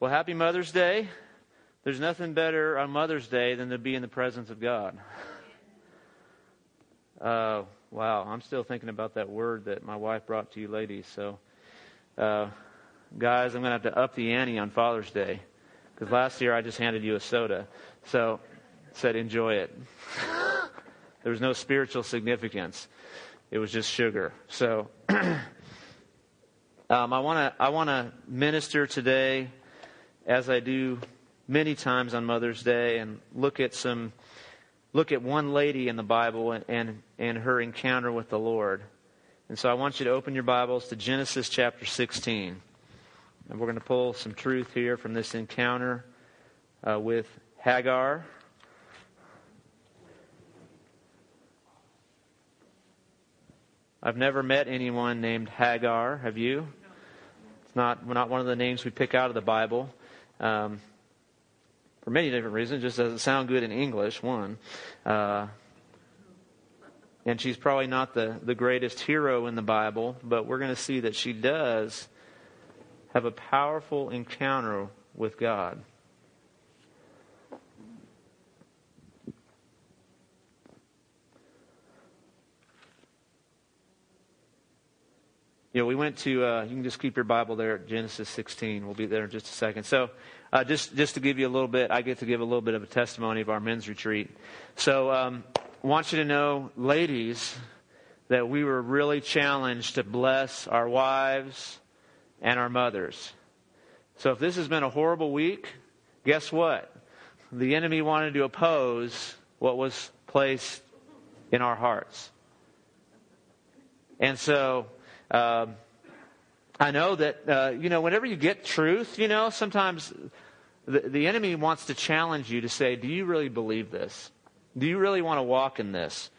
Well, happy Mother's Day. There's nothing better on Mother's Day than to be in the presence of God. Uh, wow, I'm still thinking about that word that my wife brought to you ladies. So, uh, guys, I'm going to have to up the ante on Father's Day because last year I just handed you a soda. So, said enjoy it. there was no spiritual significance. It was just sugar. So, um, I want to I want to minister today, as I do many times on Mother's Day, and look at some look at one lady in the Bible and, and, and her encounter with the Lord. And so I want you to open your Bibles to Genesis chapter 16. And we're going to pull some truth here from this encounter uh, with Hagar. I've never met anyone named Hagar. Have you? It's not not one of the names we pick out of the Bible. Um, for many different reasons. Just doesn't sound good in English, one. Uh, and she's probably not the, the greatest hero in the Bible, but we're going to see that she does have a powerful encounter with God. You know, we went to, uh, you can just keep your Bible there at Genesis 16. We'll be there in just a second. So, uh, just just to give you a little bit, I get to give a little bit of a testimony of our men's retreat. So, um, want you to know, ladies, that we were really challenged to bless our wives and our mothers. So, if this has been a horrible week, guess what? The enemy wanted to oppose what was placed in our hearts. And so, um, I know that, uh, you know, whenever you get truth, you know, sometimes the, the enemy wants to challenge you to say, do you really believe this? Do you really want to walk in this?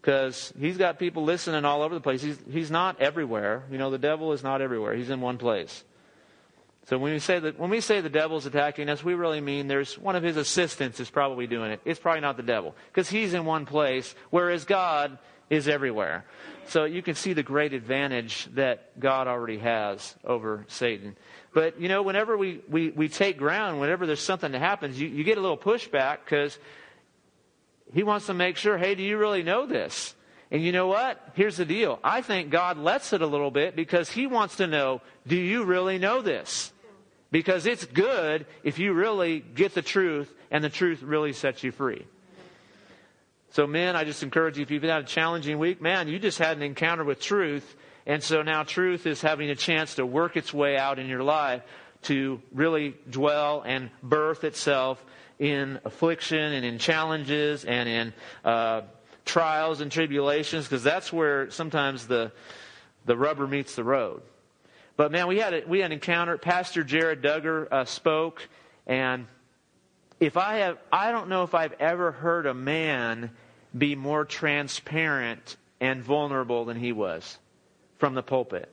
Because he's got people listening all over the place. He's, he's not everywhere. You know, the devil is not everywhere. He's in one place. So when we say that when we say the devil's attacking us, we really mean there's one of his assistants is probably doing it. It's probably not the devil because he's in one place, whereas God is everywhere. So you can see the great advantage that God already has over Satan. But, you know, whenever we, we, we take ground, whenever there's something that happens, you, you get a little pushback because he wants to make sure, hey, do you really know this? And you know what? Here's the deal. I think God lets it a little bit because he wants to know, do you really know this? Because it's good if you really get the truth and the truth really sets you free. So, men, I just encourage you if you've had a challenging week, man, you just had an encounter with truth. And so now truth is having a chance to work its way out in your life to really dwell and birth itself in affliction and in challenges and in uh, trials and tribulations, because that's where sometimes the, the rubber meets the road. But man, we had a, we had an encounter. Pastor Jared Duggar uh, spoke, and if I have, I don't know if I've ever heard a man be more transparent and vulnerable than he was from the pulpit.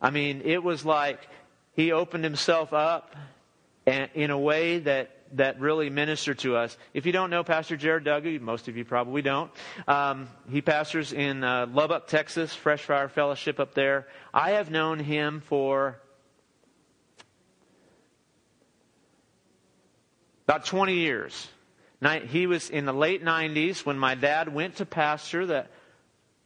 I mean, it was like he opened himself up in a way that that really ministered to us. If you don't know Pastor Jared Duggar, most of you probably don't. Um, he pastors in uh, Lubbock, Texas, Fresh Fire Fellowship up there. I have known him for About 20 years. He was in the late 90s when my dad went to pastor the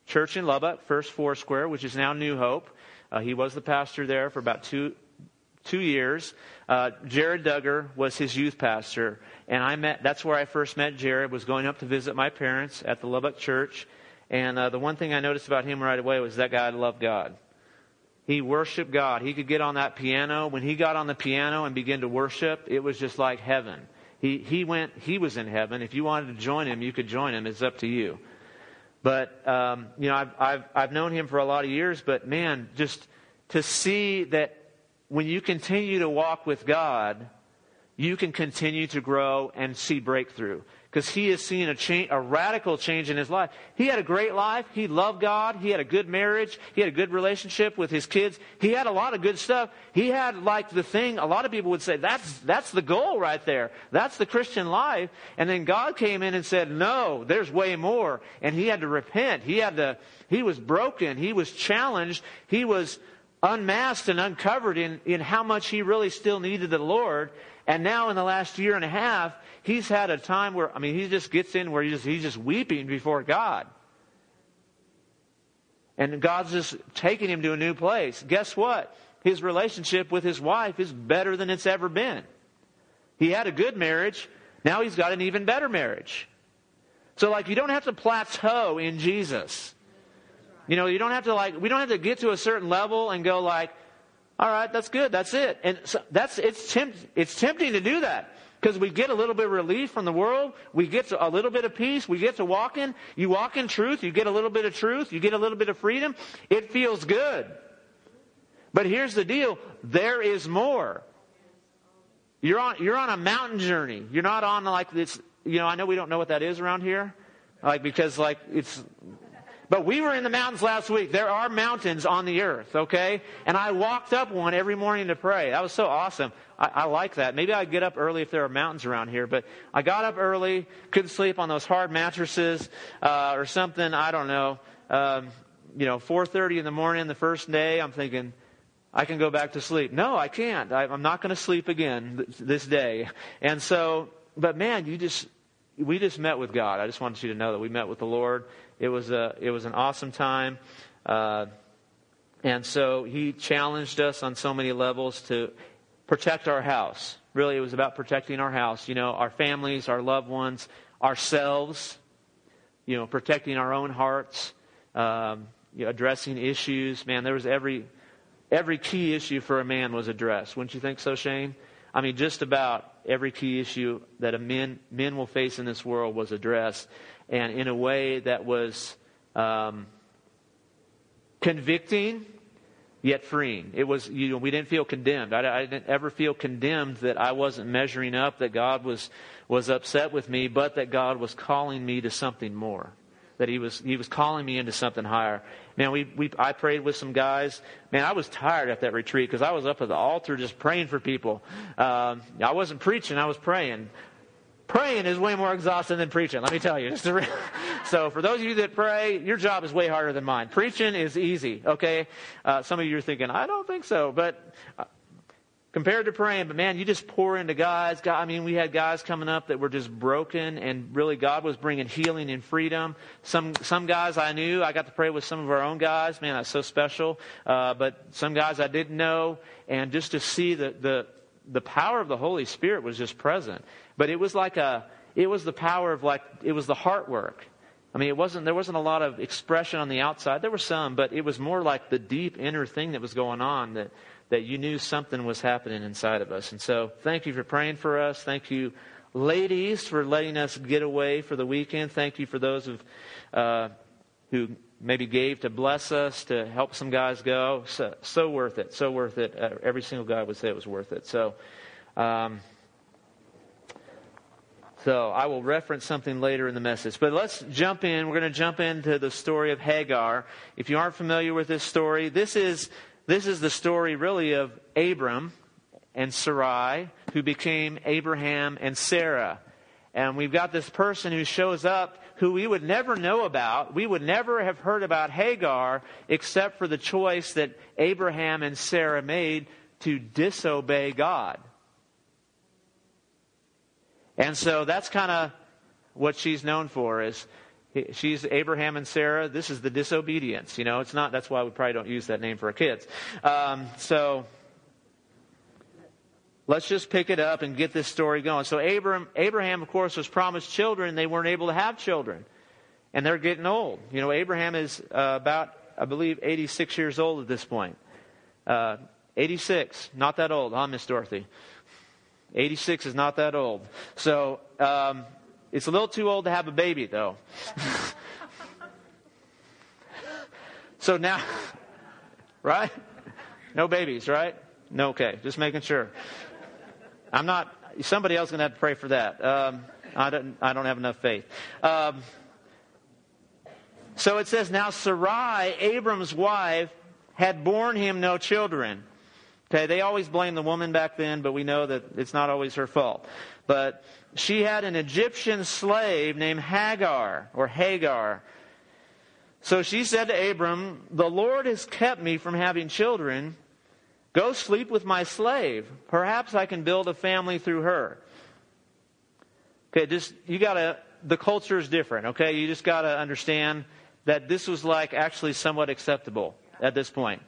church in Lubbock, First Foursquare, which is now New Hope. Uh, he was the pastor there for about two two years. Uh, Jared Duggar was his youth pastor, and I met. That's where I first met Jared. Was going up to visit my parents at the Lubbock church, and uh, the one thing I noticed about him right away was that guy loved God. He worshiped God. He could get on that piano. When he got on the piano and began to worship, it was just like heaven. He, he went, he was in heaven. If you wanted to join him, you could join him. It's up to you. But, um, you know, I've, I've, I've known him for a lot of years, but man, just to see that when you continue to walk with God, you can continue to grow and see breakthrough because he has seen a, change, a radical change in his life. He had a great life. He loved God. He had a good marriage. He had a good relationship with his kids. He had a lot of good stuff. He had like the thing, a lot of people would say, that's, that's the goal right there. That's the Christian life. And then God came in and said, no, there's way more. And he had to repent. He had to, he was broken. He was challenged. He was unmasked and uncovered in, in how much he really still needed the Lord. And now in the last year and a half, he's had a time where, I mean, he just gets in where he's just, he's just weeping before God. And God's just taking him to a new place. Guess what? His relationship with his wife is better than it's ever been. He had a good marriage. Now he's got an even better marriage. So, like, you don't have to plateau in Jesus. You know, you don't have to, like, we don't have to get to a certain level and go, like, all right, that's good, that's it. And so that's, it's, tempt, it's tempting to do that because we get a little bit of relief from the world. We get a little bit of peace. We get to walk in. You walk in truth. You get a little bit of truth. You get a little bit of freedom. It feels good. But here's the deal there is more. You're on, you're on a mountain journey. You're not on like this, you know, I know we don't know what that is around here. Like, because like it's, but we were in the mountains last week. There are mountains on the earth, okay? And I walked up one every morning to pray. That was so awesome. I, I like that. Maybe I'd get up early if there are mountains around here. But I got up early, couldn't sleep on those hard mattresses uh, or something. I don't know. Um, you know, 4:30 in the morning the first day. I'm thinking, I can go back to sleep. No, I can't. I, am not going to sleep again this day. And so, but man, you just, we just met with God. I just wanted you to know that we met with the Lord. It was a, it was an awesome time. Uh, and so he challenged us on so many levels to protect our house. Really, it was about protecting our house. You know, our families, our loved ones, ourselves. You know, protecting our own hearts. Um, you know, addressing issues. Man, there was every every key issue for a man was addressed. Wouldn't you think so, Shane? I mean, just about every key issue that a men, men will face in this world was addressed, and in a way that was um, convicting yet freeing. It was, you know, we didn't feel condemned. I, I, didn't ever feel condemned that I wasn't measuring up, that God was, was upset with me, but that God was calling me to something more that he was he was calling me into something higher. Man, we, we I prayed with some guys. Man, I was tired at that retreat because I was up at the altar just praying for people. Um, I wasn't preaching; I was praying. Praying is way more exhausting than preaching. Let me tell you. so, for those of you that pray, your job is way harder than mine. Preaching is easy. Okay, uh, some of you are thinking, I don't think so, but uh, compared to praying, but man, you just pour into guys. God, I mean, we had guys coming up that were just broken, and really God was bringing healing and freedom. Some some guys I knew, I got to pray with some of our own guys. Man, that's so special. Uh, but some guys I didn't know, and just to see the the the power of the Holy Spirit was just present. But it was like a it was the power of like it was the heart work. I mean, it wasn't there wasn't a lot of expression on the outside. There were some, but it was more like the deep inner thing that was going on that that you knew something was happening inside of us. And so, thank you for praying for us. Thank you, ladies, for letting us get away for the weekend. Thank you for those of, uh, who maybe gave to bless us, to help some guys go. So, so worth it. So worth it. Uh, every single guy would say it was worth it. So, um, so I will reference something later in the message. But let's jump in. We're going to jump into the story of Hagar. If you aren't familiar with this story, this is this is the story, really, of Abram and Sarai, who became Abraham and Sarah. And we've got this person who shows up who we would never know about. We would never have heard about Hagar except for the choice that Abraham and Sarah made to disobey God. And so that's kind of what she's known for is she's Abraham and Sarah. This is the disobedience. You know, it's not. That's why we probably don't use that name for our kids. Um, so let's just pick it up and get this story going. So Abraham, Abraham, of course, was promised children. They weren't able to have children, and they're getting old. You know, Abraham is uh, about, I believe, 86 years old at this point. Uh, 86, not that old, huh, Miss Dorothy? 86 is not that old. So um, it's a little too old to have a baby, though. so now, right? No babies, right? No, okay. Just making sure. I'm not. Somebody else is going to have to pray for that. Um, I don't. I don't have enough faith. Um, so it says now Sarai, Abram's wife, had borne him no children. Okay, they always blame the woman back then, but we know that it's not always her fault. But she had an Egyptian slave named Hagar, or Hagar. So she said to Abram, The Lord has kept me from having children. Go sleep with my slave. Perhaps I can build a family through her. Okay, just, you gotta, the culture is different, okay? You just gotta understand that this was like actually somewhat acceptable at this point,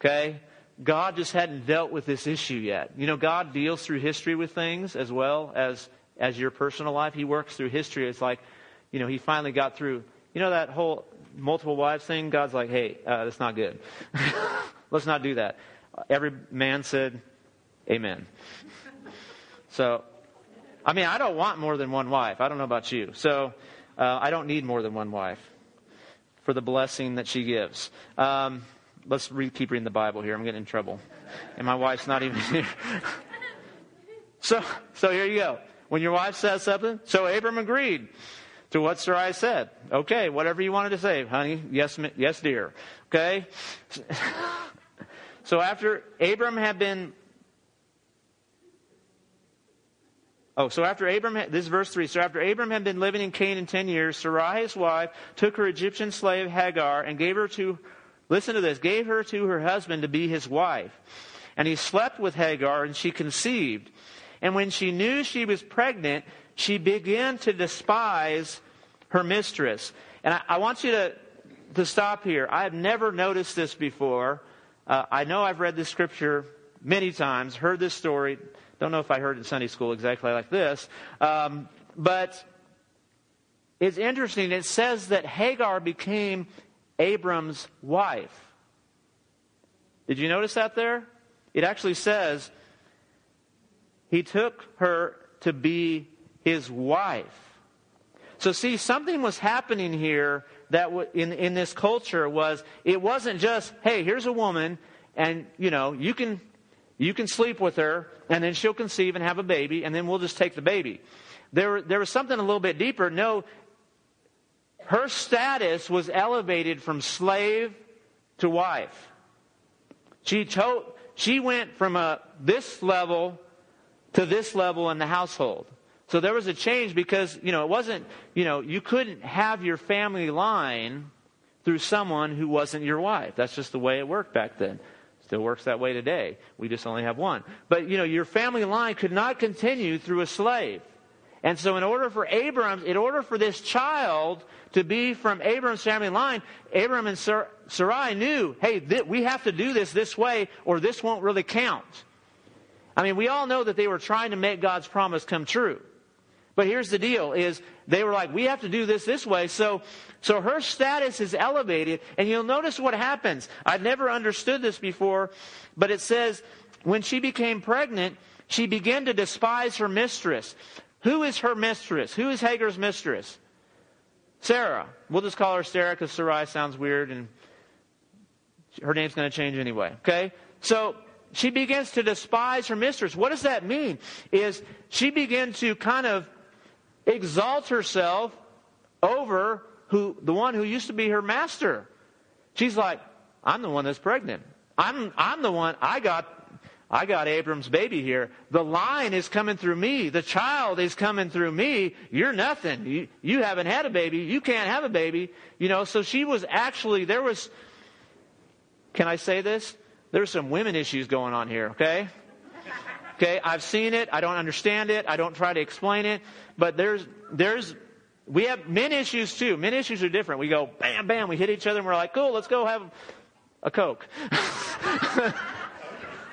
okay? God just hadn't dealt with this issue yet. You know, God deals through history with things as well as, as your personal life. He works through history. It's like, you know, he finally got through, you know, that whole multiple wives thing? God's like, hey, uh, that's not good. Let's not do that. Every man said, amen. So, I mean, I don't want more than one wife. I don't know about you. So, uh, I don't need more than one wife for the blessing that she gives. Um, let's keep reading the Bible here. I'm getting in trouble. And my wife's not even here. so, so here you go. When your wife says something, so Abram agreed to what Sarai said. Okay, whatever you wanted to say, honey. Yes, yes, dear. Okay. so after Abram had been Oh, so after Abram, had, this is verse 3. So after Abram had been living in Canaan 10 years, Sarai, his wife, took her Egyptian slave Hagar and gave her to Listen to this. Gave her to her husband to be his wife. And he slept with Hagar and she conceived. And when she knew she was pregnant, she began to despise her mistress. And I, I want you to, to stop here. I have never noticed this before. Uh, I know I've read this scripture many times, heard this story. Don't know if I heard it in Sunday school exactly like this. Um, but it's interesting. It says that Hagar became Abram's wife. Did you notice that there? It actually says he took her to be his wife. So see, something was happening here that in, in this culture was, it wasn't just, hey, here's a woman and, you know, you can, you can sleep with her and then she'll conceive and have a baby and then we'll just take the baby. There, there was something a little bit deeper. No, her status was elevated from slave to wife. She she went from a, this level to this level in the household. So there was a change because, you know, it wasn't, you know, you couldn't have your family line through someone who wasn't your wife. That's just the way it worked back then. Still works that way today. We just only have one. But, you know, your family line could not continue through a slave. And so in order for Abram, in order for this child to be from Abram's family line, Abram and Sarai knew, hey, th- we have to do this this way or this won't really count. I mean, we all know that they were trying to make God's promise come true. But here's the deal is they were like, we have to do this this way. So, so her status is elevated. And you'll notice what happens. I've never understood this before, but it says when she became pregnant, she began to despise her mistress. Who is her mistress? Who is Hagar's mistress? Sarah. We'll just call her Sarah because Sarai sounds weird and her name's going to change anyway. Okay? So she begins to despise her mistress. What does that mean? Is she begins to kind of exalt herself over who the one who used to be her master. She's like, I'm the one that's pregnant. I'm I'm the one I got I got Abram's baby here. The line is coming through me. The child is coming through me. You're nothing. You, you haven't had a baby. You can't have a baby. You know, so she was actually, there was, can I say this? There's some women issues going on here, okay? Okay, I've seen it. I don't understand it. I don't try to explain it. But there's, there's, we have men issues too. Men issues are different. We go bam, bam, we hit each other and we're like, cool, let's go have a Coke.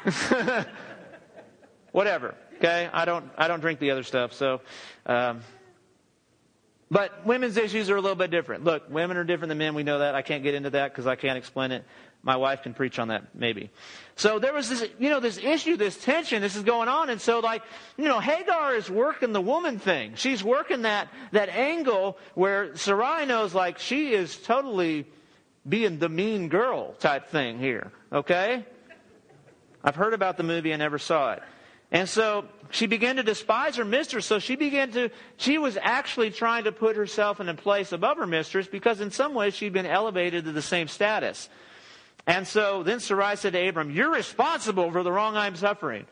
Whatever. Okay, I don't I don't drink the other stuff. So, um, but women's issues are a little bit different. Look, women are different than men. We know that. I can't get into that because I can't explain it. My wife can preach on that, maybe. So there was this, you know, this issue, this tension, this is going on. And so like, you know, Hagar is working the woman thing. She's working that, that angle where Sarai knows like she is totally being the mean girl type thing here. Okay? I've heard about the movie, I never saw it. And so she began to despise her mistress. So she began to, she was actually trying to put herself in a place above her mistress because in some ways she'd been elevated to the same status. And so then Sarai said to Abram, You're responsible for the wrong I'm suffering.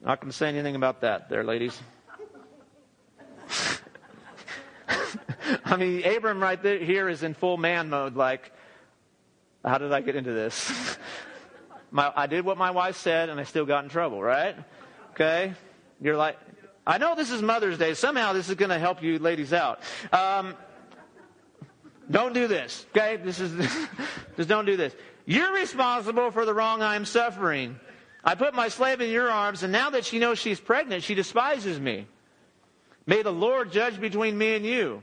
Not going to say anything about that there, ladies. I mean, Abram right there, here is in full man mode, like, how did I get into this? my, I did what my wife said and I still got in trouble, right? Okay? You're like, I know this is Mother's Day. Somehow this is going to help you ladies out. Um, don't do this, okay? This is, just don't do this. You're responsible for the wrong I'm suffering. I put my slave in your arms, and now that she knows she's pregnant, she despises me. May the Lord judge between me and you.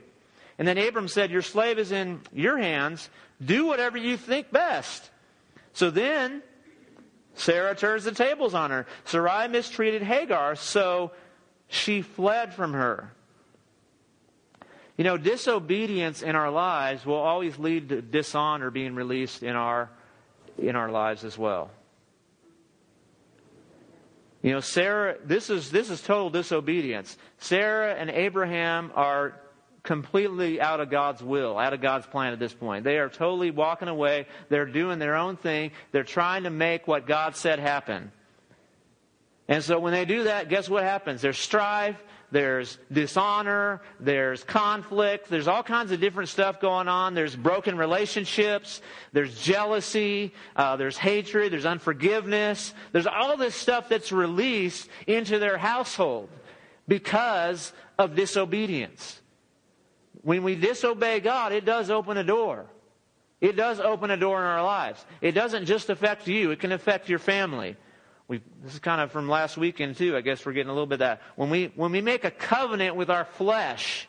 And then Abram said, Your slave is in your hands. Do whatever you think best. So then Sarah turns the tables on her. Sarai mistreated Hagar, so she fled from her. You know, disobedience in our lives will always lead to dishonor being released in our, in our lives as well. You know, Sarah, this is, this is total disobedience. Sarah and Abraham are completely out of God's will, out of God's plan at this point. They are totally walking away. They're doing their own thing. They're trying to make what God said happen. And so when they do that, guess what happens? There's strife, there's dishonor, there's conflict, there's all kinds of different stuff going on. There's broken relationships, there's jealousy, uh, there's hatred, there's unforgiveness. There's all this stuff that's released into their household because of disobedience. When we disobey God, it does open a door. It does open a door in our lives. It doesn't just affect you, it can affect your family. We, this is kind of from last weekend too. I guess we're getting a little bit of that. When we, when we make a covenant with our flesh,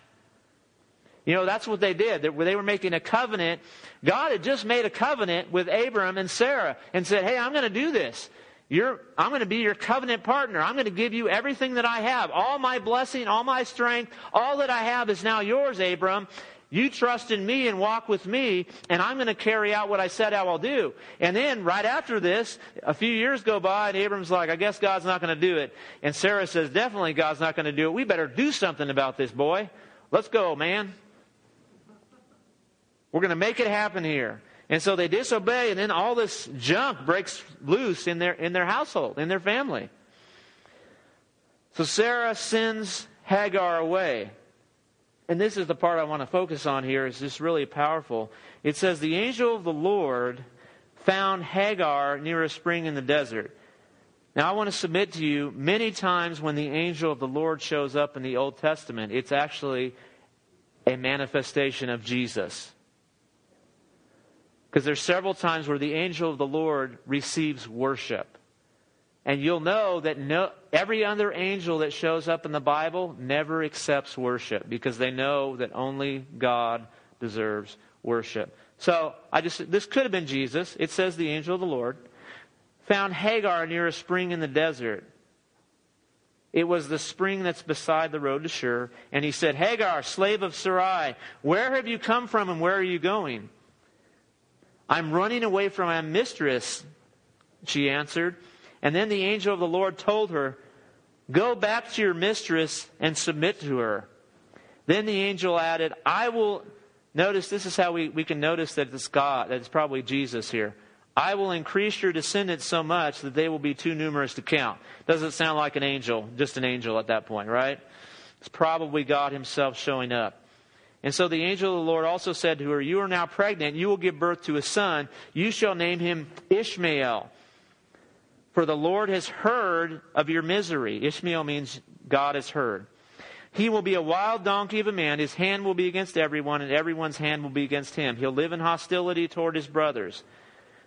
you know, that's what they did. They, they were making a covenant. God had just made a covenant with Abram and Sarah and said, Hey, I'm going to do this. You're, I'm going to be your covenant partner. I'm going to give you everything that I have. All my blessing, all my strength, all that I have is now yours, Abram. You trust in me and walk with me, and I'm going to carry out what I said I will do. And then, right after this, a few years go by, and Abram's like, I guess God's not going to do it. And Sarah says, Definitely God's not going to do it. We better do something about this, boy. Let's go, man. We're going to make it happen here. And so they disobey, and then all this junk breaks loose in their, in their household, in their family. So Sarah sends Hagar away. And this is the part I want to focus on here, is just really powerful. It says, The angel of the Lord found Hagar near a spring in the desert. Now, I want to submit to you many times when the angel of the Lord shows up in the Old Testament, it's actually a manifestation of Jesus. Because there's several times where the angel of the Lord receives worship. And you'll know that no, every other angel that shows up in the Bible never accepts worship because they know that only God deserves worship. So I just this could have been Jesus. It says the angel of the Lord found Hagar near a spring in the desert. It was the spring that's beside the road to Shur. And he said, Hagar, slave of Sarai, where have you come from and where are you going? I'm running away from my mistress, she answered. And then the angel of the Lord told her, Go back to your mistress and submit to her. Then the angel added, I will. Notice this is how we, we can notice that it's God, that it's probably Jesus here. I will increase your descendants so much that they will be too numerous to count. Doesn't sound like an angel, just an angel at that point, right? It's probably God Himself showing up. And so the angel of the Lord also said to her, You are now pregnant. You will give birth to a son. You shall name him Ishmael. For the Lord has heard of your misery. Ishmael means God has heard. He will be a wild donkey of a man. His hand will be against everyone, and everyone's hand will be against him. He'll live in hostility toward his brothers.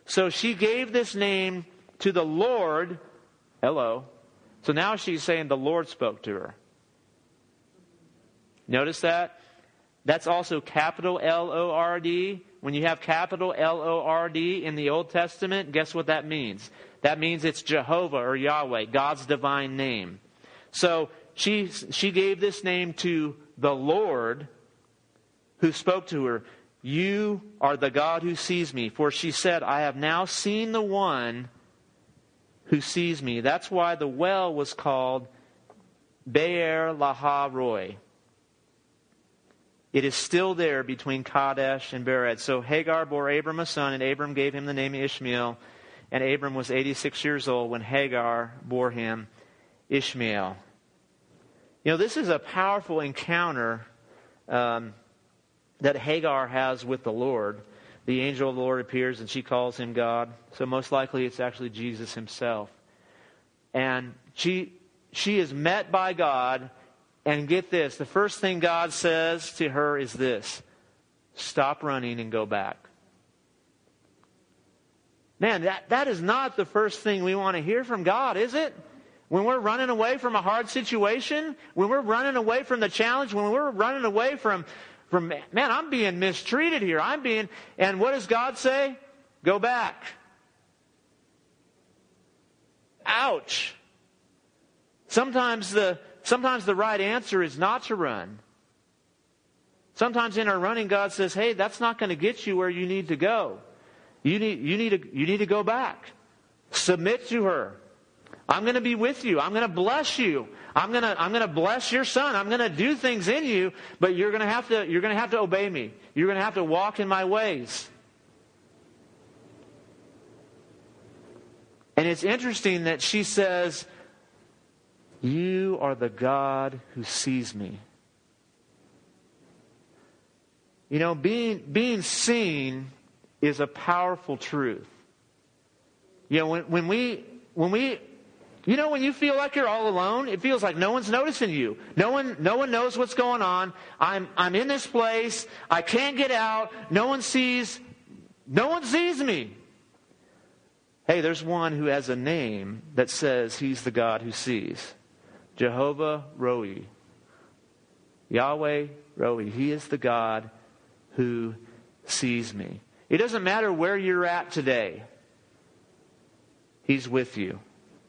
So she gave this name to the Lord. Hello. So now she's saying the Lord spoke to her. Notice that? That's also capital L O R D. When you have capital L O R D in the Old Testament, guess what that means? That means it's Jehovah or Yahweh, God's divine name. So she, she gave this name to the Lord who spoke to her. You are the God who sees me. For she said, I have now seen the one who sees me. That's why the well was called Be'er Lahai Roi. It is still there between Kadesh and Bered. So Hagar bore Abram a son, and Abram gave him the name Ishmael. And Abram was 86 years old when Hagar bore him Ishmael. You know, this is a powerful encounter um, that Hagar has with the Lord. The angel of the Lord appears and she calls him God. So most likely it's actually Jesus himself. And she, she is met by God. And get this the first thing God says to her is this stop running and go back. Man, that, that is not the first thing we want to hear from God, is it? When we're running away from a hard situation, when we're running away from the challenge, when we're running away from, from man, I'm being mistreated here. I'm being, and what does God say? Go back. Ouch. Sometimes the, sometimes the right answer is not to run. Sometimes in our running, God says, hey, that's not going to get you where you need to go. You need, you need, to, you need to go back. Submit to her. I'm going to be with you. I'm going to bless you. I'm going to, I'm going to bless your son. I'm going to do things in you, but you're going to have to, you're going to have to obey me. You're going to have to walk in my ways. And it's interesting that she says, You are the God who sees me. You know, being, being seen is a powerful truth. You know, when, when we, when we, you know, when you feel like you're all alone, it feels like no one's noticing you. No one, no one knows what's going on. I'm, I'm in this place. I can't get out. No one sees, no one sees me. Hey, there's one who has a name that says he's the God who sees. Jehovah Roi. Yahweh Roi. He is the God who sees me. It doesn't matter where you're at today. He's with you.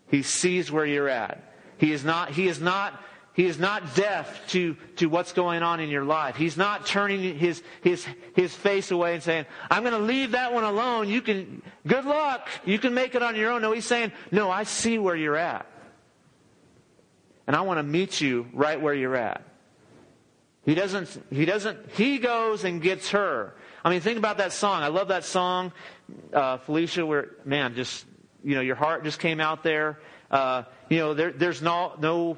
He sees where you're at. He is not, he is not, he is not deaf to, to what's going on in your life. He's not turning his, his, his face away and saying, I'm going to leave that one alone. You can, good luck. You can make it on your own. No, he's saying, no, I see where you're at. And I want to meet you right where you're at. He doesn't, he doesn't, he goes and gets her. I mean, think about that song. I love that song, uh, Felicia, where, man, just, you know, your heart just came out there. Uh, you know, there, there's no, no,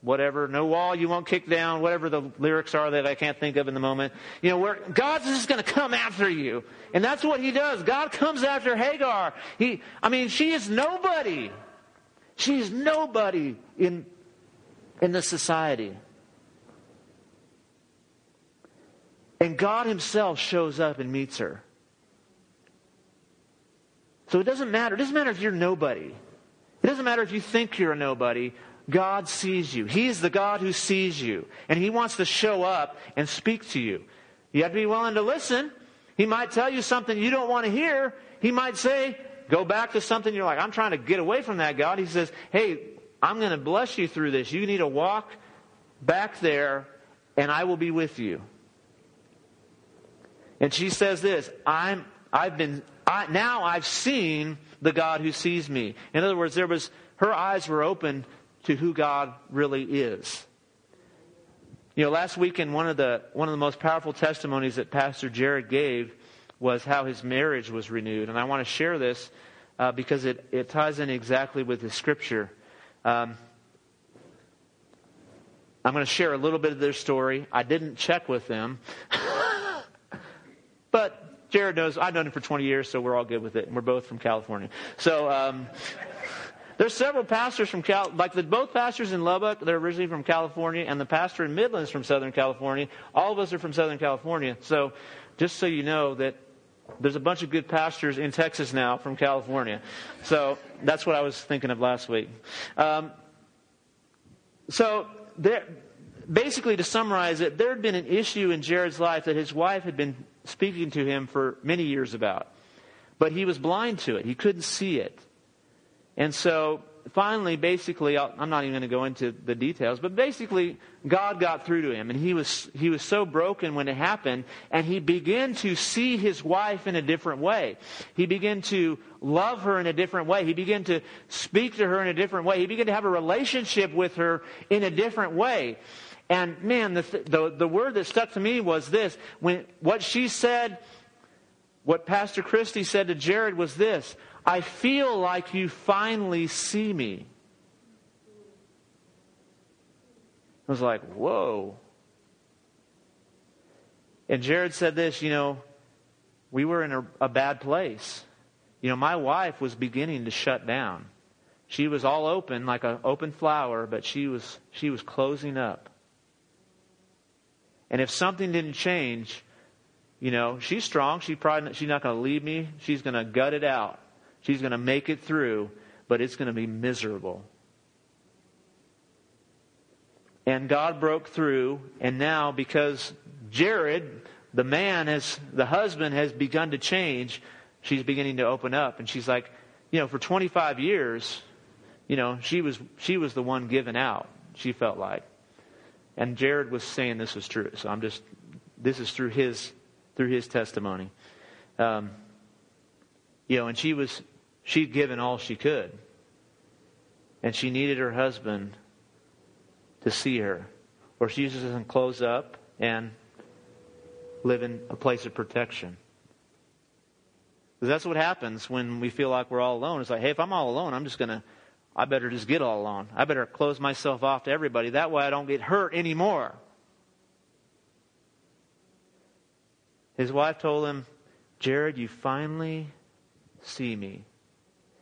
whatever, no wall you won't kick down, whatever the lyrics are that I can't think of in the moment. You know, where God's just going to come after you. And that's what he does. God comes after Hagar. He, I mean, she is nobody. She is nobody in, in the society. And God Himself shows up and meets her. So it doesn't matter. It doesn't matter if you're nobody. It doesn't matter if you think you're a nobody. God sees you. He is the God who sees you. And He wants to show up and speak to you. You have to be willing to listen. He might tell you something you don't want to hear. He might say, go back to something you're like, I'm trying to get away from that, God. He says, hey, I'm going to bless you through this. You need to walk back there, and I will be with you. And she says this, I'm, I've been, I, now I've seen the God who sees me. In other words, there was, her eyes were open to who God really is. You know, last weekend, one of the, one of the most powerful testimonies that Pastor Jared gave was how his marriage was renewed. And I want to share this uh, because it, it ties in exactly with the scripture. Um, I'm going to share a little bit of their story. I didn't check with them. But Jared knows I've known him for 20 years, so we're all good with it. And we're both from California. So um, there's several pastors from Cal, like the both pastors in Lubbock, they're originally from California, and the pastor in Midlands from Southern California. All of us are from Southern California. So just so you know that there's a bunch of good pastors in Texas now from California. So that's what I was thinking of last week. Um, so there, basically, to summarize it, there had been an issue in Jared's life that his wife had been speaking to him for many years about. But he was blind to it, he couldn't see it. And so finally, basically, i am not even going to go into the details, but basically, God got through to him, and he was he was so broken when it happened, and he began to see his wife in a different way. He began to love her in a different way. He began to speak to her in a different way. He began to have a relationship with her in a different way. And man, the, the, the word that stuck to me was this. When, what she said, what Pastor Christie said to Jared was this I feel like you finally see me. I was like, whoa. And Jared said this, you know, we were in a, a bad place. You know, my wife was beginning to shut down. She was all open, like an open flower, but she was, she was closing up. And if something didn't change, you know, she's strong. She probably, she's not going to leave me. She's going to gut it out. She's going to make it through, but it's going to be miserable. And God broke through, and now because Jared, the man has, the husband has begun to change, she's beginning to open up. And she's like, you know, for 25 years, you know, she was, she was the one given out, she felt like. And Jared was saying this was true. So I'm just, this is through his, through his testimony. Um, you know, and she was, she'd given all she could. And she needed her husband to see her. Or she just doesn't close up and live in a place of protection. That's what happens when we feel like we're all alone. It's like, hey, if I'm all alone, I'm just going to, I better just get all alone. I better close myself off to everybody. That way I don't get hurt anymore. His wife told him, Jared, you finally see me.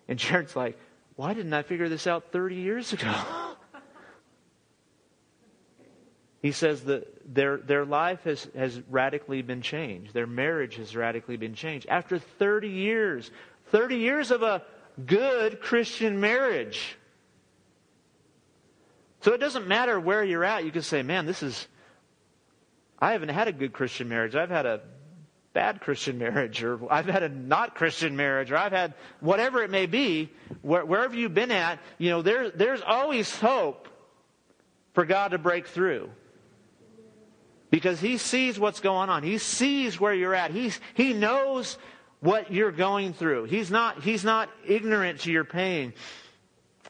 And Jared's like, why didn't I figure this out 30 years ago? He says that their, their life has, has radically been changed. Their marriage has radically been changed. After 30 years, 30 years of a good Christian marriage. So it doesn't matter where you're at. You can say, man, this is, I haven't had a good Christian marriage. I've had a bad Christian marriage, or I've had a not Christian marriage, or I've had whatever it may be, wherever you've been at, you know, there, there's always hope for God to break through. Because he sees what's going on. He sees where you're at. He's, he knows what you're going through. He's not, he's not ignorant to your pain.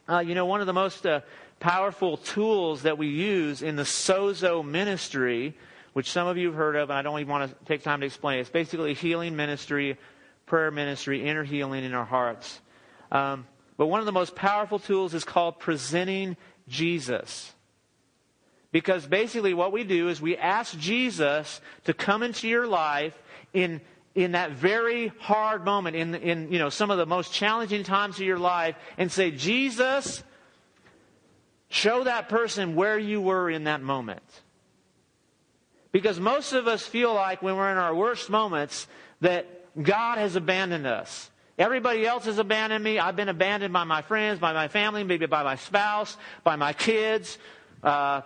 Uh, you know, one of the most uh, powerful tools that we use in the sozo ministry, which some of you have heard of, and I don't even want to take time to explain. It's basically healing ministry, prayer ministry, inner healing in our hearts. Um, but one of the most powerful tools is called presenting Jesus. Because basically what we do is we ask Jesus to come into your life in, in that very hard moment, in, in you know, some of the most challenging times of your life, and say, Jesus, show that person where you were in that moment. Because most of us feel like when we're in our worst moments that God has abandoned us. Everybody else has abandoned me. I've been abandoned by my friends, by my family, maybe by my spouse, by my kids. Uh,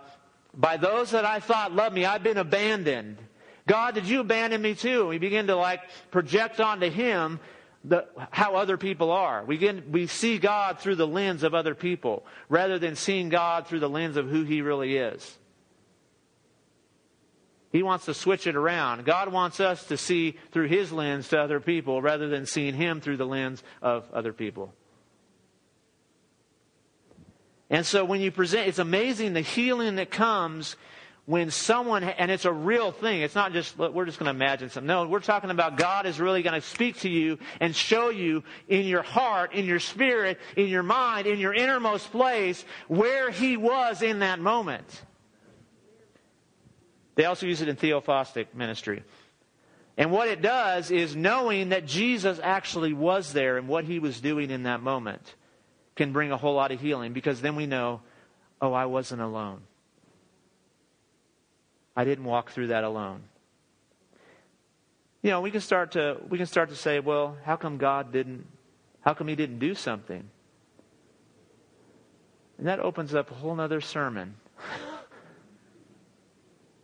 by those that I thought loved me, I've been abandoned. God, did you abandon me too? We begin to like project onto Him the, how other people are. We, begin, we see God through the lens of other people rather than seeing God through the lens of who He really is. He wants to switch it around. God wants us to see through His lens to other people rather than seeing Him through the lens of other people. And so when you present, it's amazing the healing that comes when someone, and it's a real thing. It's not just, we're just going to imagine something. No, we're talking about God is really going to speak to you and show you in your heart, in your spirit, in your mind, in your innermost place where He was in that moment. They also use it in theophostic ministry. And what it does is knowing that Jesus actually was there and what He was doing in that moment can bring a whole lot of healing because then we know, oh, I wasn't alone. I didn't walk through that alone. You know, we can start to we can start to say, well, how come God didn't how come he didn't do something? And that opens up a whole other sermon.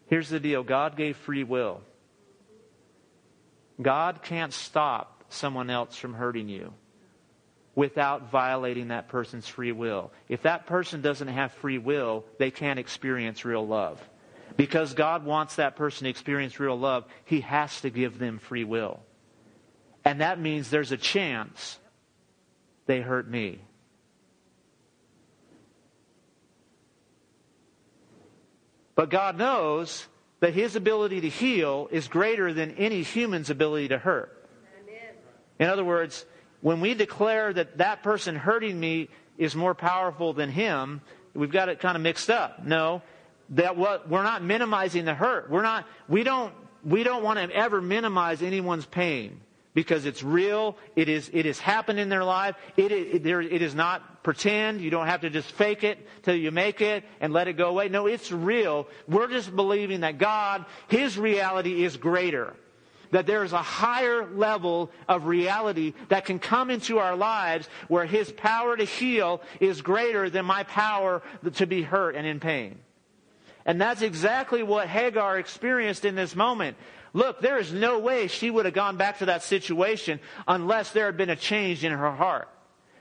Here's the deal God gave free will. God can't stop someone else from hurting you without violating that person's free will. If that person doesn't have free will, they can't experience real love. Because God wants that person to experience real love, He has to give them free will. And that means there's a chance they hurt me. But God knows that His ability to heal is greater than any human's ability to hurt. In other words, when we declare that that person hurting me is more powerful than him, we've got it kind of mixed up. No, that what we're not minimizing the hurt. We're not. We don't we don't want to ever minimize anyone's pain because it's real. It is, it has happened in their life. It, it is not pretend. You don't have to just fake it till you make it and let it go away. No, it's real. We're just believing that God, His reality is greater. That there is a higher level of reality that can come into our lives where His power to heal is greater than my power to be hurt and in pain. And that's exactly what Hagar experienced in this moment. Look, there is no way she would have gone back to that situation unless there had been a change in her heart.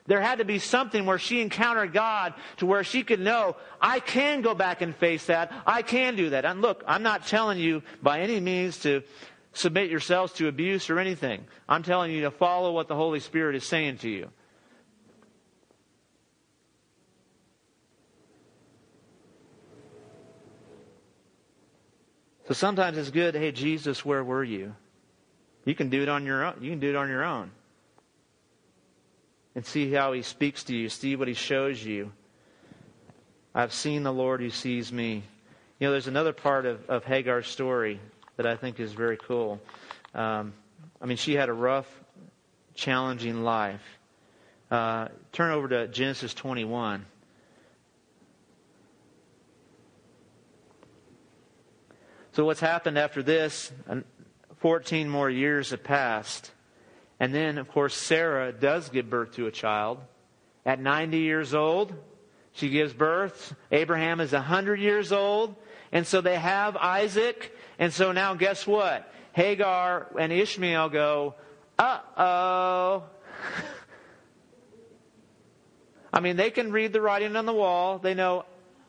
There had to be something where she encountered God to where she could know, I can go back and face that. I can do that. And look, I'm not telling you by any means to submit yourselves to abuse or anything. I'm telling you to follow what the Holy Spirit is saying to you. So sometimes it's good, hey Jesus, where were you? You can do it on your own. You can do it on your own. And see how he speaks to you, see what he shows you. I've seen the Lord who sees me. You know, there's another part of, of Hagar's story that I think is very cool. Um, I mean, she had a rough, challenging life. Uh, turn over to Genesis 21. So, what's happened after this? 14 more years have passed. And then, of course, Sarah does give birth to a child. At 90 years old, she gives birth. Abraham is 100 years old. And so they have Isaac. And so now, guess what? Hagar and Ishmael go, uh oh. I mean, they can read the writing on the wall. They know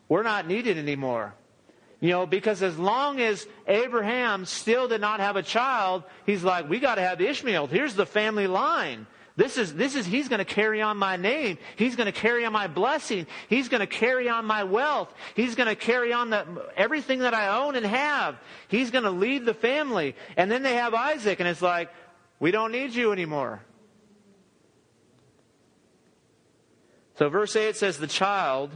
we're not needed anymore. You know, because as long as Abraham still did not have a child, he's like, we got to have Ishmael. Here's the family line. This is, this is, he's going to carry on my name. He's going to carry on my blessing. He's going to carry on my wealth. He's going to carry on the, everything that I own and have. He's going to lead the family. And then they have Isaac, and it's like, we don't need you anymore. So verse 8 says, the child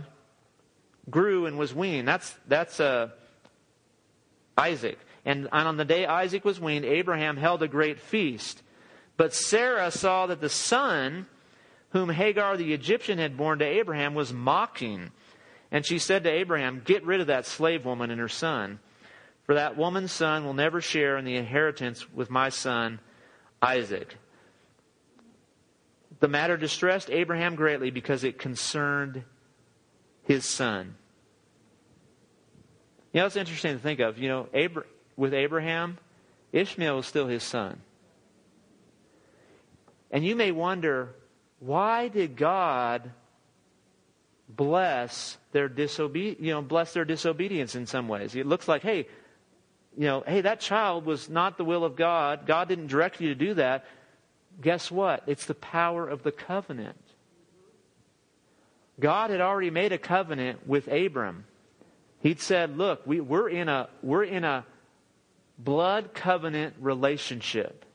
grew and was weaned. That's, that's uh, Isaac. And on the day Isaac was weaned, Abraham held a great feast. But Sarah saw that the son whom Hagar the Egyptian had borne to Abraham was mocking. And she said to Abraham, Get rid of that slave woman and her son, for that woman's son will never share in the inheritance with my son Isaac. The matter distressed Abraham greatly because it concerned his son. You know, it's interesting to think of. You know, Abra- with Abraham, Ishmael was still his son. And you may wonder, why did God bless their disobedience, you know, bless their disobedience in some ways? It looks like, hey, you know, hey, that child was not the will of God. God didn't direct you to do that. Guess what? It's the power of the covenant. God had already made a covenant with Abram. He'd said, look, we, we're, in a, we're in a blood covenant relationship.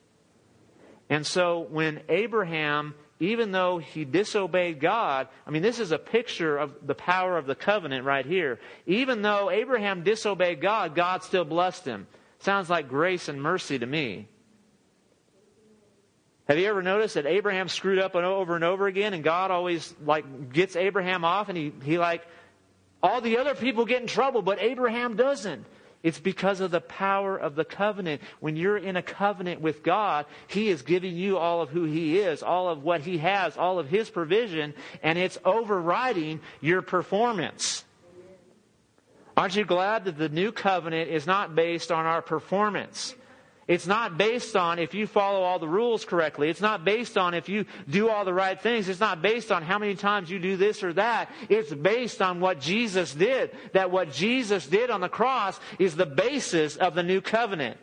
And so when Abraham, even though he disobeyed God, I mean, this is a picture of the power of the covenant right here. Even though Abraham disobeyed God, God still blessed him. Sounds like grace and mercy to me. Have you ever noticed that Abraham screwed up over and over again and God always like gets Abraham off and he, he like all the other people get in trouble, but Abraham doesn't. It's because of the power of the covenant. When you're in a covenant with God, He is giving you all of who He is, all of what He has, all of His provision, and it's overriding your performance. Aren't you glad that the new covenant is not based on our performance? It's not based on if you follow all the rules correctly. It's not based on if you do all the right things. It's not based on how many times you do this or that. It's based on what Jesus did. That what Jesus did on the cross is the basis of the new covenant.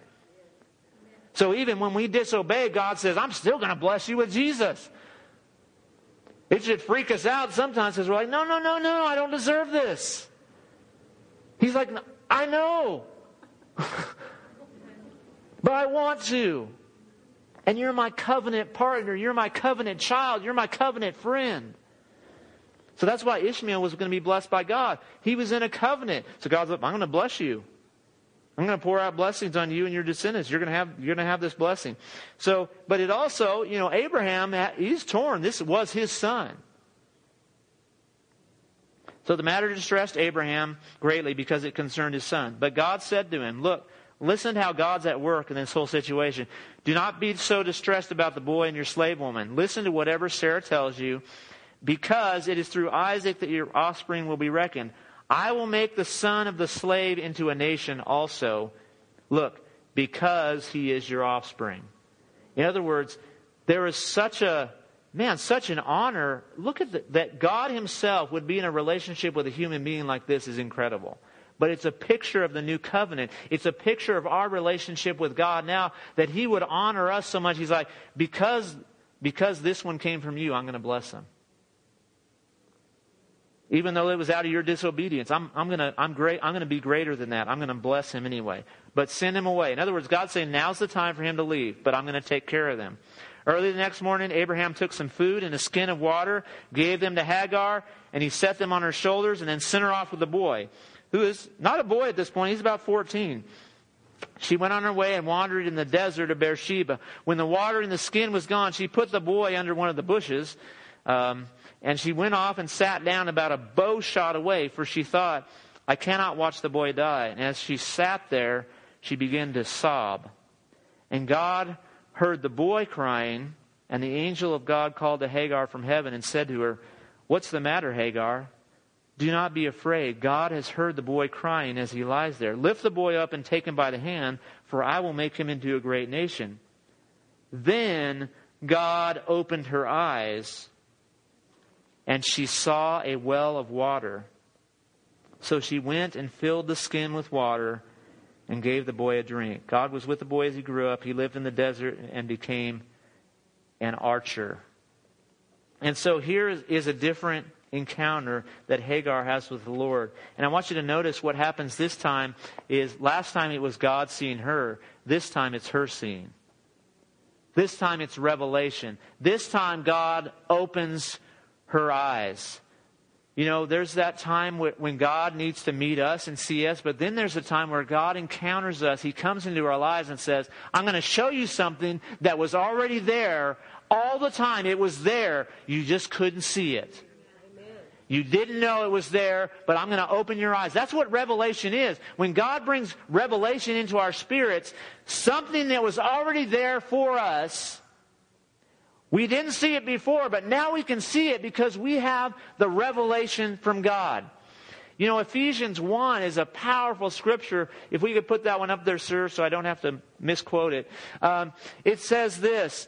So even when we disobey, God says, I'm still going to bless you with Jesus. It should freak us out sometimes because we're like, no, no, no, no, I don't deserve this. He's like, I know. But I want to. And you're my covenant partner. You're my covenant child. You're my covenant friend. So that's why Ishmael was going to be blessed by God. He was in a covenant. So God's like, I'm going to bless you. I'm going to pour out blessings on you and your descendants. You're going to have, you're going to have this blessing. So, but it also, you know, Abraham, uh, he's torn. This was his son. So the matter distressed Abraham greatly because it concerned his son. But God said to him, Look, listen to how God's at work in this whole situation. Do not be so distressed about the boy and your slave woman. Listen to whatever Sarah tells you, because it is through Isaac that your offspring will be reckoned. I will make the son of the slave into a nation also. Look, because he is your offspring. In other words, there is such a man, such an honor. Look at the, that God Himself would be in a relationship with a human being like this is incredible. But it's a picture of the new covenant. It's a picture of our relationship with God now that He would honor us so much. He's like, because, because this one came from you, I'm going to bless him. Even though it was out of your disobedience, I'm, I'm going to I'm great, I'm gonna be greater than that. I'm going to bless him anyway. But send him away. In other words, God's saying, now's the time for him to leave, but I'm going to take care of them. Early the next morning, Abraham took some food and a skin of water, gave them to Hagar, and he set them on her shoulders and then sent her off with the boy, who is not a boy at this point, he's about 14. She went on her way and wandered in the desert of Beersheba. When the water in the skin was gone, she put the boy under one of the bushes, um, and she went off and sat down about a bow shot away, for she thought, I cannot watch the boy die. And as she sat there, she began to sob. And God heard the boy crying, and the angel of God called to Hagar from heaven and said to her, What's the matter, Hagar? Do not be afraid. God has heard the boy crying as he lies there. Lift the boy up and take him by the hand, for I will make him into a great nation. Then God opened her eyes, and she saw a well of water. So she went and filled the skin with water and gave the boy a drink. God was with the boy as he grew up. He lived in the desert and became an archer. And so here is a different encounter that Hagar has with the Lord. And I want you to notice what happens this time is last time it was God seeing her, this time it's her seeing. This time it's revelation. This time God opens her eyes. You know, there's that time when God needs to meet us and see us, but then there's a time where God encounters us. He comes into our lives and says, I'm going to show you something that was already there all the time. It was there. You just couldn't see it. You didn't know it was there, but I'm going to open your eyes. That's what revelation is. When God brings revelation into our spirits, something that was already there for us we didn't see it before, but now we can see it because we have the revelation from God. You know, Ephesians 1 is a powerful scripture. If we could put that one up there, sir, so I don't have to misquote it. Um, it says this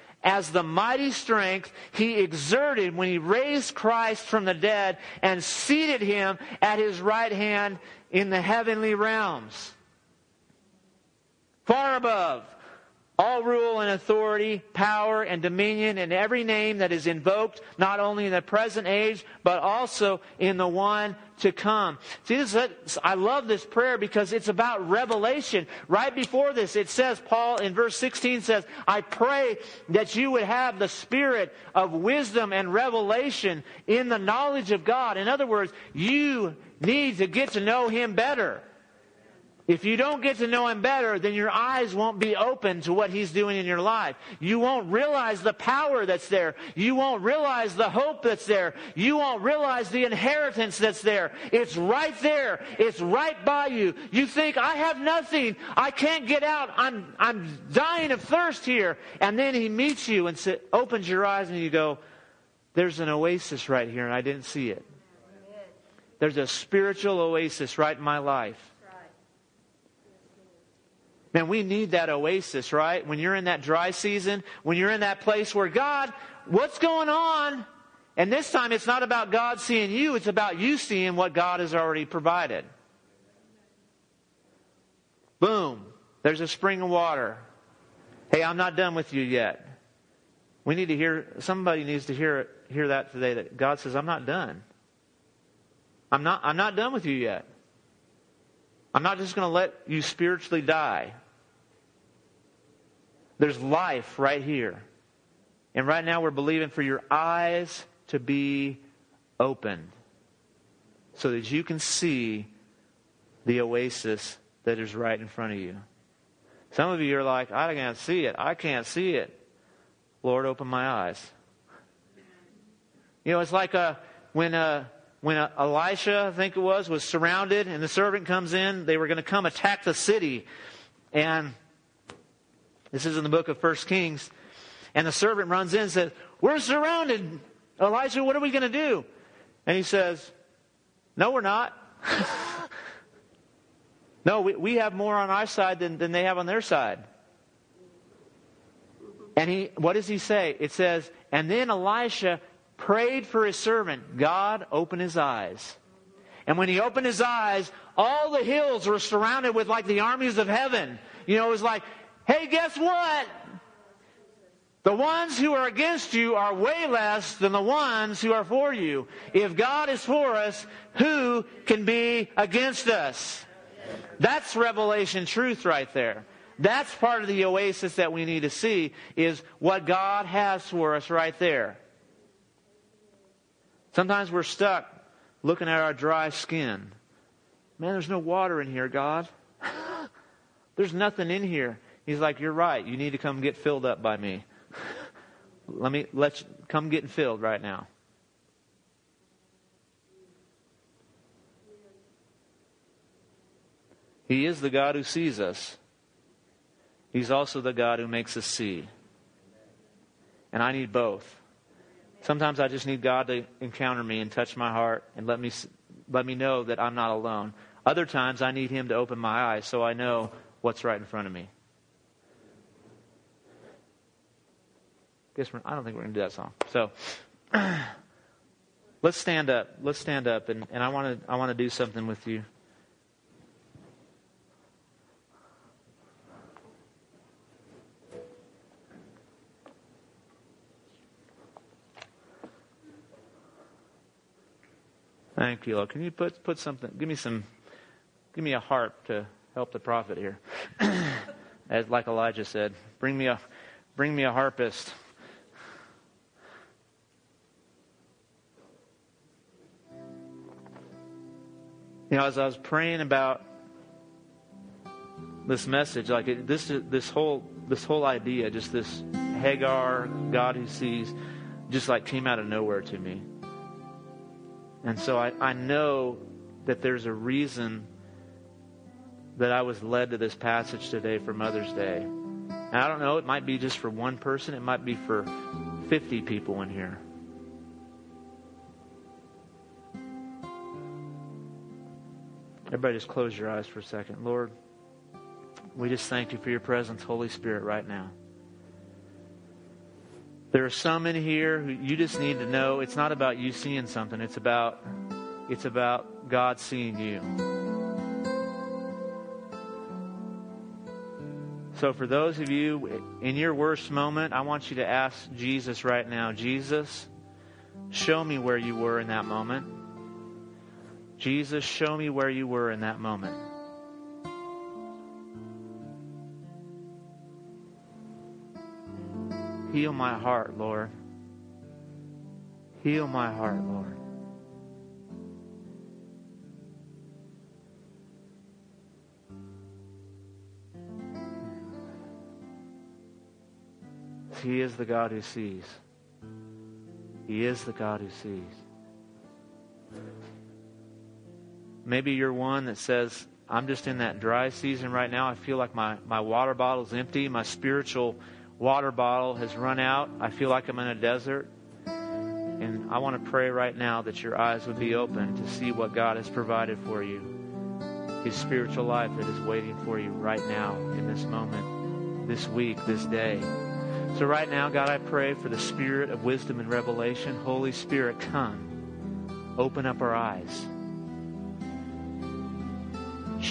as the mighty strength he exerted when he raised Christ from the dead and seated him at his right hand in the heavenly realms. Far above all rule and authority, power and dominion, and every name that is invoked, not only in the present age, but also in the one to come. See, this is, I love this prayer because it's about revelation. Right before this, it says, Paul in verse 16 says, I pray that you would have the spirit of wisdom and revelation in the knowledge of God. In other words, you need to get to know Him better. If you don't get to know Him better, then your eyes won't be open to what He's doing in your life. You won't realize the power that's there. You won't realize the hope that's there. You won't realize the inheritance that's there. It's right there. It's right by you. You think, I have nothing. I can't get out. I'm, I'm dying of thirst here. And then He meets you and sit, opens your eyes and you go, there's an oasis right here and I didn't see it. There's a spiritual oasis right in my life. Man, we need that oasis, right? When you're in that dry season, when you're in that place where God, what's going on? And this time it's not about God seeing you, it's about you seeing what God has already provided. Boom. There's a spring of water. Hey, I'm not done with you yet. We need to hear, somebody needs to hear, hear that today that God says, I'm not done. I'm not, I'm not done with you yet. I'm not just going to let you spiritually die. There's life right here. And right now we're believing for your eyes to be opened so that you can see the oasis that is right in front of you. Some of you are like, I can't see it. I can't see it. Lord, open my eyes. You know, it's like a, uh, when, a, uh, when a uh, Elisha, I think it was, was surrounded and the servant comes in. They were going to come attack the city. And this is in the book of First Kings. And the servant runs in and says, We're surrounded. Elijah, what are we going to do? And he says, No, we're not. no, we, we have more on our side than, than they have on their side. And he, what does he say? It says, And then Elisha prayed for his servant. God opened his eyes. And when he opened his eyes, all the hills were surrounded with like the armies of heaven. You know, it was like, hey, guess what? The ones who are against you are way less than the ones who are for you. If God is for us, who can be against us? That's revelation truth right there. That's part of the oasis that we need to see is what God has for us right there. Sometimes we're stuck looking at our dry skin. Man, there's no water in here, God. there's nothing in here. He's like, You're right. You need to come get filled up by me. Let me let's come get filled right now. He is the God who sees us. He's also the God who makes us see. And I need both. Sometimes I just need God to encounter me and touch my heart and let me let me know that I'm not alone. Other times I need him to open my eyes so I know what's right in front of me. Guess I don't think we're going to do that song. So let's stand up. Let's stand up, and, and I want to I want to do something with you. Thank you, Lord. Can you put put something? Give me some. Give me a harp to help the prophet here. As like Elijah said, bring me a bring me a harpist. You know, as I was praying about this message, like this, this whole, this whole idea, just this Hagar, God who sees, just like came out of nowhere to me. And so I, I know that there's a reason that I was led to this passage today for Mother's Day. And I don't know, it might be just for one person, it might be for 50 people in here. Everybody just close your eyes for a second. Lord, we just thank you for your presence, Holy Spirit, right now. There are some in here who you just need to know it's not about you seeing something, it's about it's about God seeing you. So for those of you in your worst moment, I want you to ask Jesus right now, Jesus, show me where you were in that moment. Jesus, show me where you were in that moment. Heal my heart, Lord. Heal my heart, Lord. He is the God who sees. He is the God who sees. Maybe you're one that says, I'm just in that dry season right now. I feel like my, my water bottle's empty. My spiritual water bottle has run out. I feel like I'm in a desert. And I want to pray right now that your eyes would be open to see what God has provided for you. His spiritual life that is waiting for you right now, in this moment, this week, this day. So, right now, God, I pray for the spirit of wisdom and revelation. Holy Spirit, come. Open up our eyes.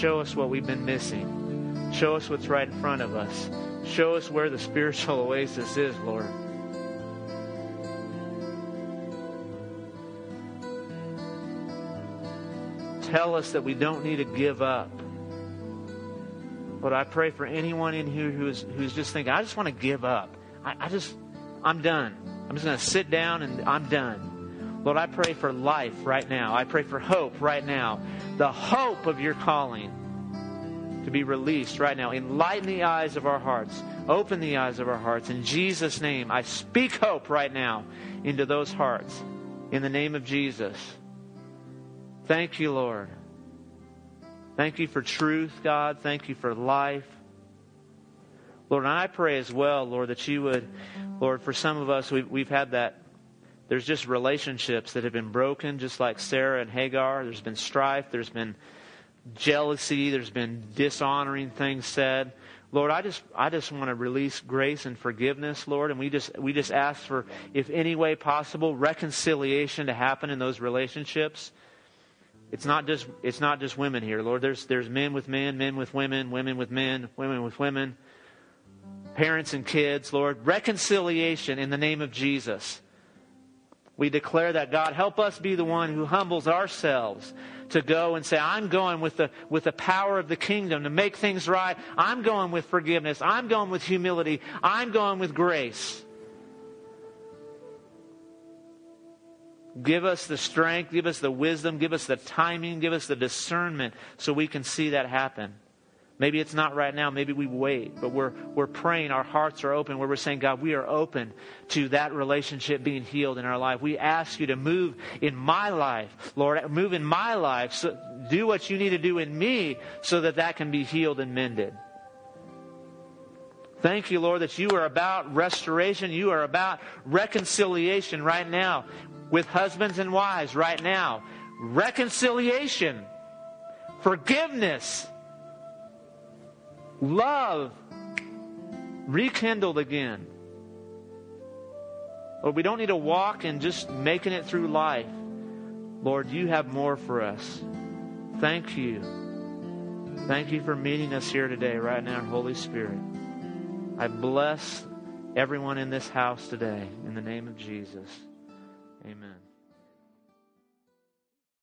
Show us what we've been missing. Show us what's right in front of us. Show us where the spiritual oasis is, Lord. Tell us that we don't need to give up. But I pray for anyone in here who's who's just thinking, I just want to give up. I, I just I'm done. I'm just going to sit down and I'm done. Lord, I pray for life right now. I pray for hope right now. The hope of your calling to be released right now. Enlighten the eyes of our hearts. Open the eyes of our hearts. In Jesus' name, I speak hope right now into those hearts. In the name of Jesus. Thank you, Lord. Thank you for truth, God. Thank you for life. Lord, and I pray as well, Lord, that you would, Lord, for some of us, we've, we've had that. There's just relationships that have been broken, just like Sarah and Hagar. There's been strife. There's been jealousy. There's been dishonoring things said. Lord, I just I just want to release grace and forgiveness, Lord, and we just we just ask for if any way possible reconciliation to happen in those relationships. It's not just it's not just women here, Lord. There's there's men with men, men with women, women with men, women with women, parents and kids, Lord. Reconciliation in the name of Jesus. We declare that God help us be the one who humbles ourselves to go and say, I'm going with the, with the power of the kingdom to make things right. I'm going with forgiveness. I'm going with humility. I'm going with grace. Give us the strength, give us the wisdom, give us the timing, give us the discernment so we can see that happen. Maybe it's not right now. Maybe we wait, but we're, we're praying. Our hearts are open where we're saying, God, we are open to that relationship being healed in our life. We ask you to move in my life, Lord, move in my life. So do what you need to do in me so that that can be healed and mended. Thank you, Lord, that you are about restoration. You are about reconciliation right now with husbands and wives right now. Reconciliation, forgiveness, love rekindled again. Lord, we don't need to walk and just making it through life. Lord, you have more for us. Thank you. Thank you for meeting us here today, right now, Holy Spirit. I bless everyone in this house today in the name of Jesus. Amen.